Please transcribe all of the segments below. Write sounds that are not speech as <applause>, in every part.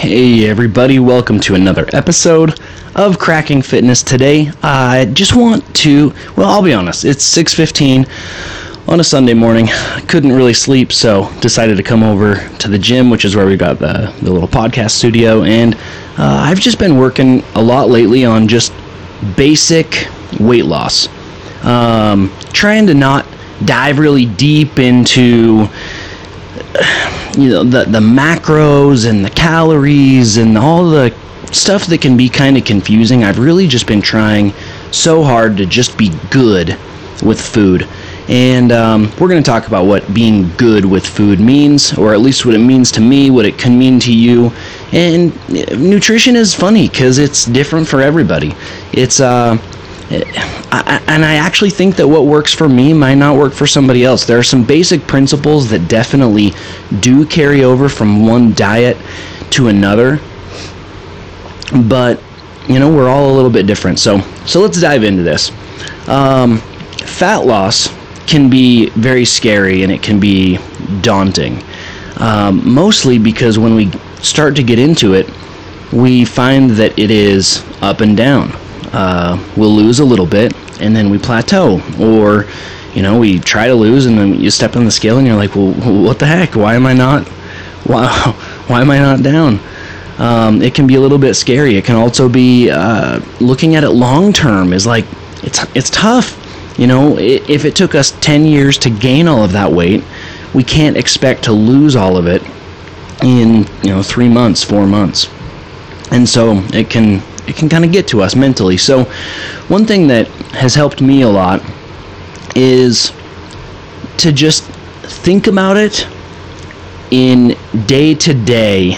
Hey everybody, welcome to another episode of Cracking Fitness. Today, I just want to, well, I'll be honest, it's 6:15 on a Sunday morning. I couldn't really sleep, so decided to come over to the gym, which is where we got the, the little podcast studio, and uh, I've just been working a lot lately on just basic weight loss. Um, trying to not dive really deep into you know the the macros and the calories and all the stuff that can be kind of confusing. I've really just been trying so hard to just be good with food. And um, we're going to talk about what being good with food means, or at least what it means to me, what it can mean to you. And uh, nutrition is funny because it's different for everybody. It's uh, And I actually think that what works for me might not work for somebody else. There are some basic principles that definitely do carry over from one diet to another, but you know we're all a little bit different. So so let's dive into this. Um, fat loss can be very scary and it can be daunting, um, mostly because when we start to get into it, we find that it is up and down uh, we'll lose a little bit and then we plateau. Or you know we try to lose and then you step on the scale and you're like well what the heck? Why am i not <laughs> why, why am i not down? Um, it can be a little bit scary. It can also be uh, looking at it long term is like it's it's tough. You know if it took us 10 years to gain all of that weight we can't expect to lose all of it in you know three months four months. And so it can it can kind of get to us mentally. So, one thing that has helped me a lot is to just think about it in day to day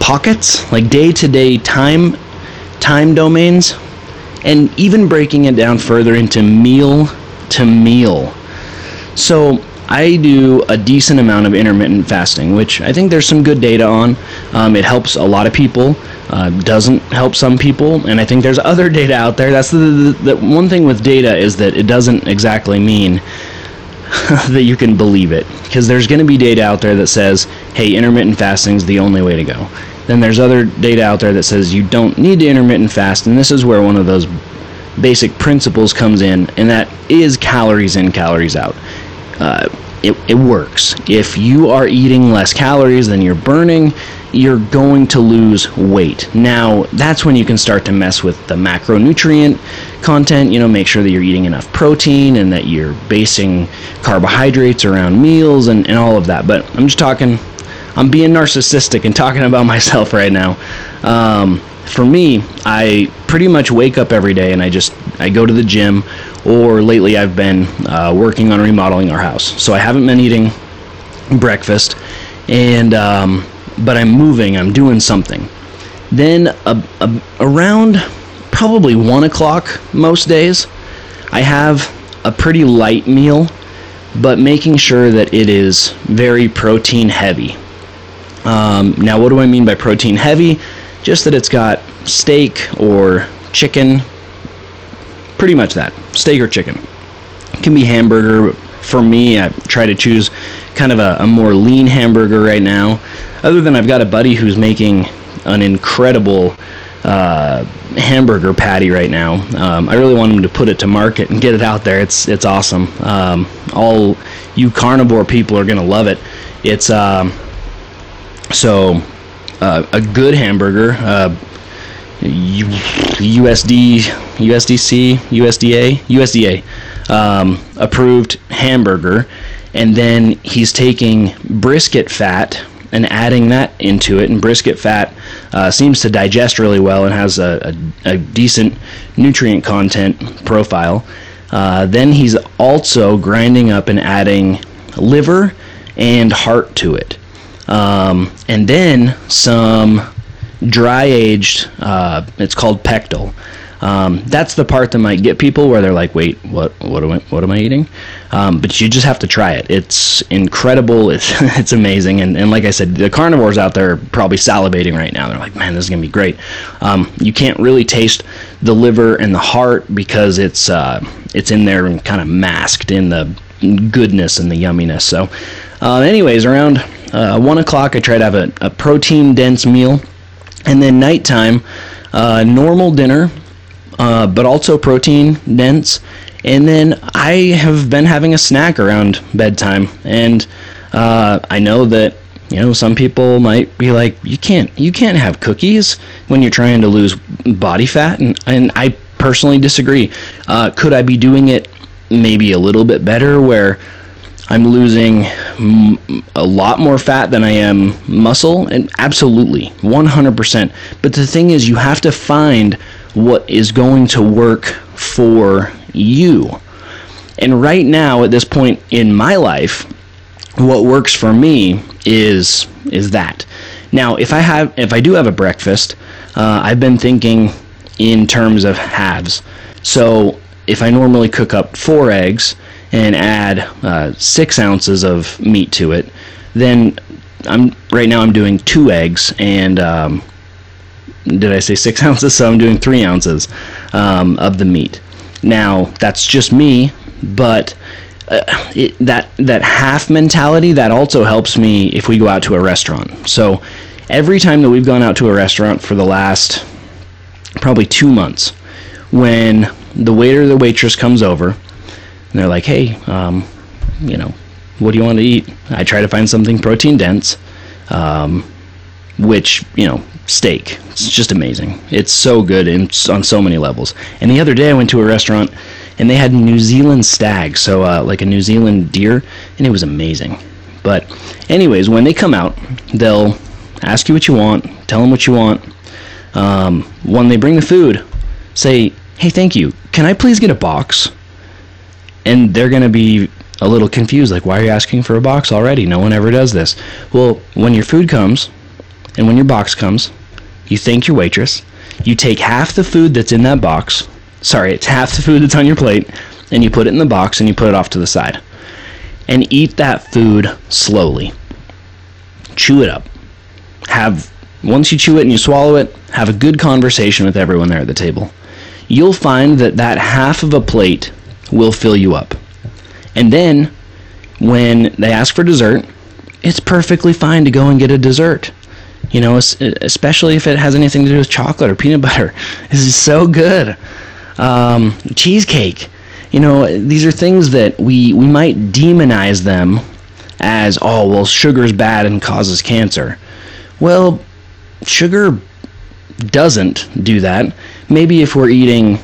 pockets, like day to day time time domains, and even breaking it down further into meal to meal. So I do a decent amount of intermittent fasting, which I think there's some good data on. Um, it helps a lot of people, uh, doesn't help some people, and I think there's other data out there. That's the, the, the one thing with data is that it doesn't exactly mean <laughs> that you can believe it, because there's going to be data out there that says, hey, intermittent fasting is the only way to go. Then there's other data out there that says you don't need to intermittent fast, and this is where one of those basic principles comes in, and that is calories in, calories out uh, it, it works. If you are eating less calories than you're burning, you're going to lose weight. Now, that's when you can start to mess with the macronutrient content. You know, make sure that you're eating enough protein and that you're basing carbohydrates around meals and, and all of that. But I'm just talking, I'm being narcissistic and talking about <laughs> myself right now. Um, for me, I pretty much wake up every day and I just I go to the gym or lately I've been uh, working on remodeling our house. So I haven't been eating breakfast, and um, but I'm moving. I'm doing something. Then uh, uh, around probably one o'clock most days, I have a pretty light meal, but making sure that it is very protein heavy. Um, now, what do I mean by protein heavy? Just that it's got steak or chicken pretty much that steak or chicken. It can be hamburger. For me, I try to choose kind of a, a more lean hamburger right now. Other than I've got a buddy who's making an incredible uh, hamburger patty right now. Um, I really want him to put it to market and get it out there. It's it's awesome. Um, all you carnivore people are gonna love it. It's um, so uh, a good hamburger. Uh, USD, USDC, USDA, USDA um, approved hamburger, and then he's taking brisket fat and adding that into it. And brisket fat uh, seems to digest really well and has a, a, a decent nutrient content profile. Uh, then he's also grinding up and adding liver and heart to it. Um, and then some dry aged. Uh, it's called pectoral. Um, that's the part that might get people where they're like, "Wait, what? What am I? What am I eating?" Um, but you just have to try it. It's incredible. <laughs> It's it's amazing. And, and like I said, the carnivores out there are probably salivating right now. They're like, "Man, this is gonna be great." Um, you can't really taste the liver and the heart because it's uh, it's in there and kind of masked in the goodness and the yumminess. So, uh, anyways, around uh, one o'clock, I try to have a, a protein dense meal, and then nighttime, uh, normal dinner, uh, but also protein dense. And then I have been having a snack around bedtime, and uh, I know that you know some people might be like, you can't you can't have cookies when you're trying to lose body fat, and and I personally disagree. Uh, could I be doing it maybe a little bit better where I'm losing a lot more fat than I am muscle, and absolutely, 100%. But the thing is, you have to find what is going to work for you. And right now, at this point in my life, what works for me is is that. Now, if I have, if I do have a breakfast, uh, I've been thinking in terms of halves. So if I normally cook up four eggs and add uh, six ounces of meat to it, then I'm right now I'm doing two eggs and um, did I say six <laughs> ounces? So I'm doing three ounces um, of the meat. Now that's just me, but uh, it, that that half mentality that also helps me if we go out to a restaurant. So every time that we've gone out to a restaurant for the last probably two months, when the waiter the waitress comes over and they're like, hey, um, you know, what do you want to eat? I try to find something protein dense, um, which, you know, steak. It's just amazing. It's so good in, on so many levels. And the other day I went to a restaurant and they had New Zealand stag, so uh, like a New Zealand deer, and it was amazing. But, anyways, when they come out, they'll ask you what you want, tell them what you want. Um, when they bring the food, say, hey, thank you. Can I please get a box? And they're going to be a little confused, like, why are you asking for a box already? No one ever does this. Well, when your food comes and when your box comes, you thank your waitress. You take half the food that's in that box. Sorry, it's half the food that's on your plate, and you put it in the box and you put it off to the side. And eat that food slowly. Chew it up. Have once you chew it and you swallow it, have a good conversation with everyone there at the table you'll find that that half of a plate will fill you up. And then when they ask for dessert, it's perfectly fine to go and get a dessert. You know, especially if it has anything to do with chocolate or peanut <laughs> butter. This is so good. Um, cheesecake. You know, these are things that we, we might demonize them as, oh, well, sugar's bad and causes cancer. Well, sugar doesn't do that maybe if we're eating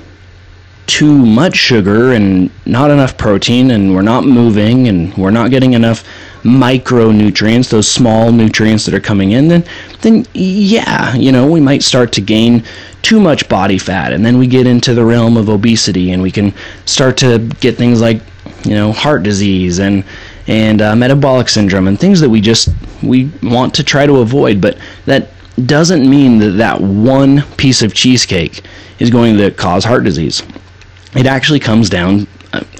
too much sugar and not enough protein and we're not moving and we're not getting enough micronutrients those small nutrients that are coming in then then yeah you know we might start to gain too much body fat and then we get into the realm of obesity and we can start to get things like you know heart disease and and uh, metabolic syndrome and things that we just we want to try to avoid but that doesn't mean that that one piece of cheesecake is going to cause heart disease. It actually comes down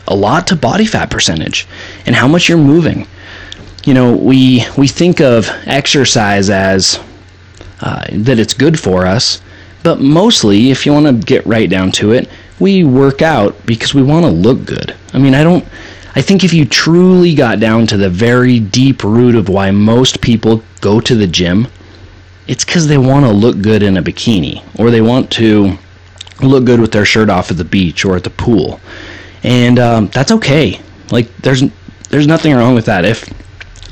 a lot to body fat percentage and how much you're moving. You know, we we think of exercise as uh, that it's good for us, but mostly, if you want to get right down to it, we work out because we want to look good. I mean, I don't. I think if you truly got down to the very deep root of why most people go to the gym, it's because they want to look good in a bikini or they want to look good with their shirt off at the beach or at the pool, and um, that's okay. Like there's there's nothing wrong with that. If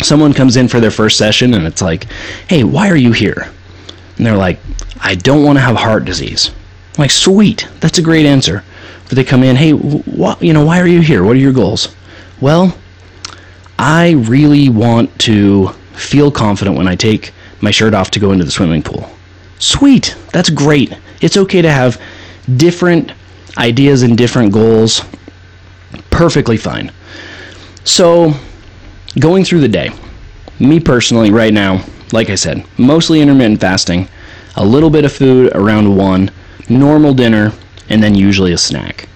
someone comes in for their first session and it's like, "Hey, why are you here?" and they're like, "I don't want to have heart disease." I'm like, sweet, that's a great answer. But they come in, "Hey? You know, why are you here? What are your goals?" Well, I really want to feel confident when I take my shirt off to go into the swimming pool. Sweet, that's great. It's okay to have different ideas and different goals. Perfectly fine. So, going through the day, me personally, right now, like I said, mostly intermittent fasting, a little bit of food around one, normal dinner, and then usually a snack.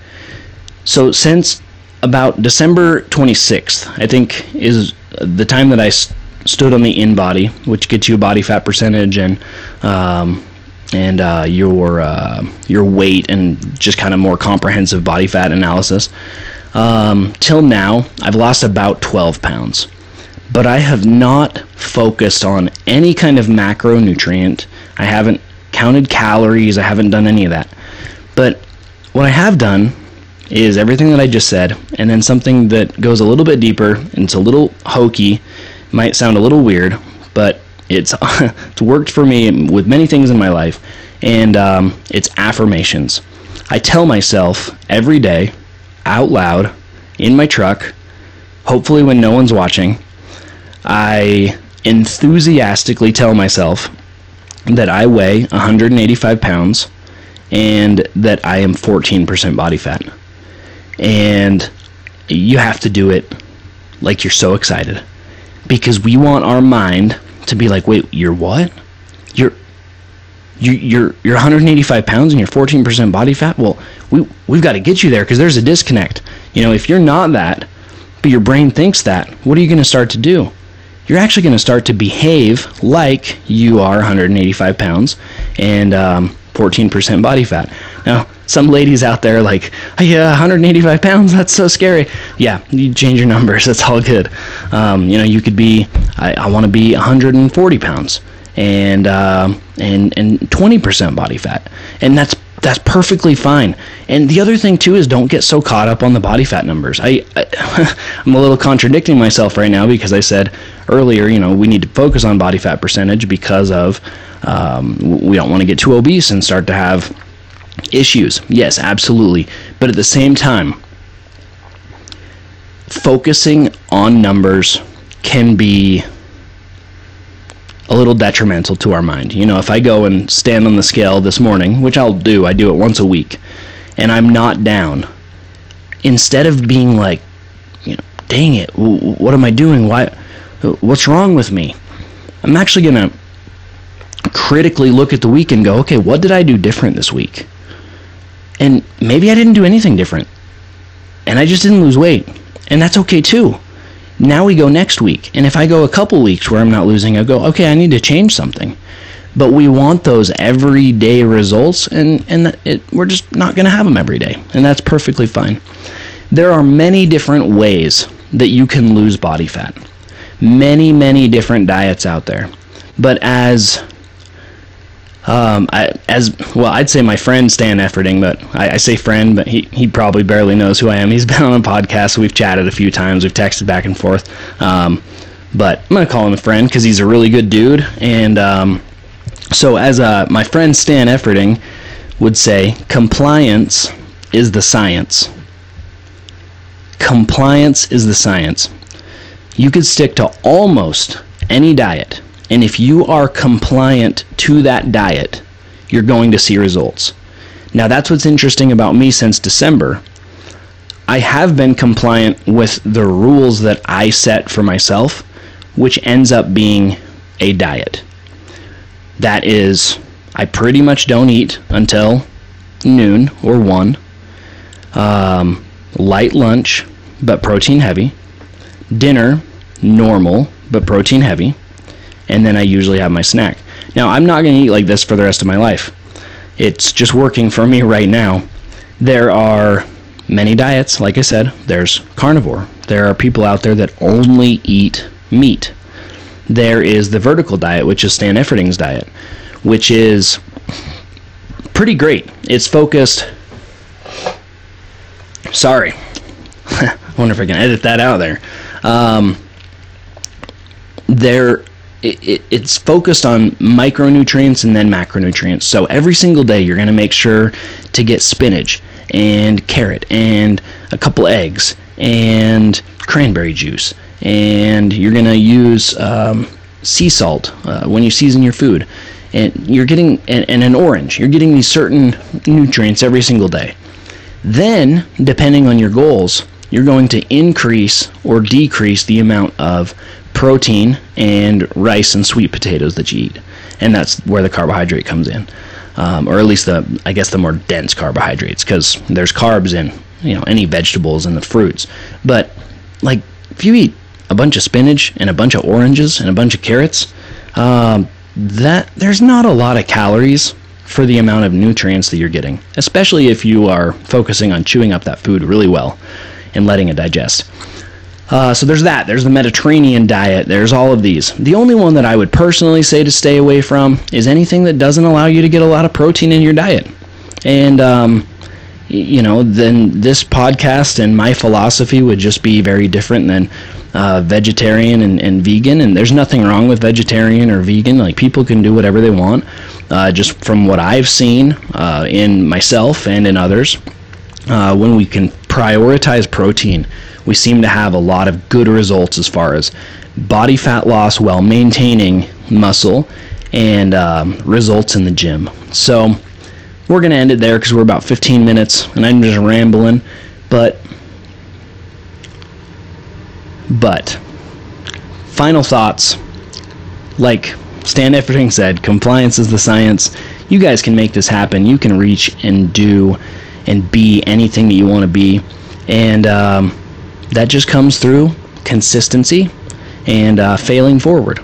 So, since about December 26th, I think is the time that I stood on the InBody, which gets you a body fat percentage and um, and uh, your uh, your weight and just kind of more comprehensive body fat analysis. Um, till now, I've lost about 12 pounds, but I have not focused on any kind of macronutrient. I haven't counted calories, I haven't done any of that. But what I have done is everything that I just said, and then something that goes a little bit deeper, and it's a little hokey, might sound a little weird, but it's <laughs> it's worked for me with many things in my life, and um, it's affirmations. I tell myself every day, out loud, in my truck, hopefully when no one's watching, I enthusiastically tell myself that I weigh 185 pounds and that I am 14% body fat. And you have to do it like you're so excited because we want our mind to be like, wait, you're what? You're you, you're you're 185 pounds and you're 14% body fat. Well, we we've got to get you there because there's a disconnect. You know, if you're not that, but your brain thinks that, what are you going to start to do? You're actually going to start to behave like you are 185 pounds and um, 14% body fat. Now, some ladies out there like, yeah, 185 pounds, that's so scary. Yeah, you change your numbers, that's all good. Um, you know, you could be, I, I want to be 140 pounds and uh, and and 20% body fat, and that's that's perfectly fine. And the other thing too is don't get so caught up on the body fat numbers. I, I <laughs> I'm a little contradicting myself right now because I said earlier, you know, we need to focus on body fat percentage because of um, we don't want to get too obese and start to have issues. Yes, absolutely. But at the same time, focusing on numbers can be a little detrimental to our mind. You know, if I go and stand on the scale this morning, which I'll do, I do it once a week, and I'm not down, instead of being like, you know, dang it, what am I doing? Why? What's wrong with me? I'm actually going to critically look at the week and go, okay, what did I do different this week? And maybe I didn't do anything different. And I just didn't lose weight. And that's okay too. Now we go next week. And if I go a couple weeks where I'm not losing, I go, okay, I need to change something. But we want those everyday results, and, and it, we're just not going to have them every day. And that's perfectly fine. There are many different ways that you can lose body fat. Many, many different diets out there. But as um, I, as well, I'd say my friend Stan Efferding, but I, I, say friend, but he, he probably barely knows who I am. He's <laughs> been on a podcast, we've chatted a few times, we've texted back and forth. Um, but I'm gonna call him a friend because he's a really good dude. And um, so, as uh, my friend Stan Efferding would say, compliance is the science. Compliance is the science. You could stick to almost any diet and if you are compliant to that diet, you're going to see results. Now, that's what's interesting about me since December. I have been compliant with the rules that I set for myself, which ends up being a diet. That is, I pretty much don't eat until noon or 1. Um, light lunch, but protein heavy. Dinner, normal, but protein heavy and then I usually have my snack. Now, I'm not going to eat like this for the rest of my life. It's just working for me right now. There are many diets, like I said, there's carnivore. There are people out there that only eat meat. There is the vertical diet, which is Stan Efferding's diet, which is pretty great. It's focused. Sorry. <laughs> I wonder if I can edit that out there. Um, there it, it's focused on micronutrients and then macronutrients. So every single day, you're going to make sure to get spinach and carrot and a couple eggs and cranberry juice. And you're going to use um, sea salt uh, when you season your food. And you're getting, and, and an orange. You're getting these certain nutrients every single day. Then, depending on your goals, you're going to increase or decrease the amount of protein and rice and sweet potatoes that you eat, and that's where the carbohydrate comes in, um, or at least the I guess the more dense carbohydrates, because there's carbs in you know any vegetables and the fruits, but like if you eat a bunch of spinach and a bunch of oranges and a bunch of carrots, um, that there's not a lot of calories for the amount of nutrients that you're getting, especially if you are focusing on chewing up that food really well and letting it digest. Uh, so there's that. There's the Mediterranean diet. There's all of these. The only one that I would personally say to stay away from is anything that doesn't allow you to get a lot of protein in your diet. And um, you know, then this podcast and my philosophy would just be very different than uh, vegetarian and, and, vegan. And there's nothing wrong with vegetarian or vegan. Like people can do whatever they want. Uh, just from what I've seen uh, in myself and in others, uh, when we can prioritize protein, we seem to have a lot of good results as far as body fat loss while maintaining muscle and um, results in the gym. So we're going to end it there because we're about 15 minutes and I'm just rambling. But, but, final thoughts. Like Stan Efferding said, compliance is the science. You guys can make this happen. You can reach and do and be anything that you want to be. And um, that just comes through consistency and uh, failing forward.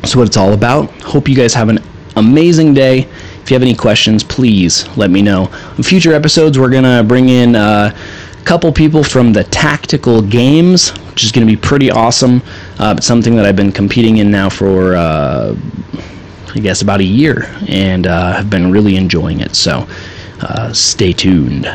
That's what it's all about. Hope you guys have an amazing day. If you have any questions, please let me know. In future episodes, we're going to bring in uh, a couple people from the tactical games, which is going to be pretty awesome. Uh, but something that I've been competing in now for, uh, I guess, about a year and uh, have been really enjoying it. So Uh, stay tuned.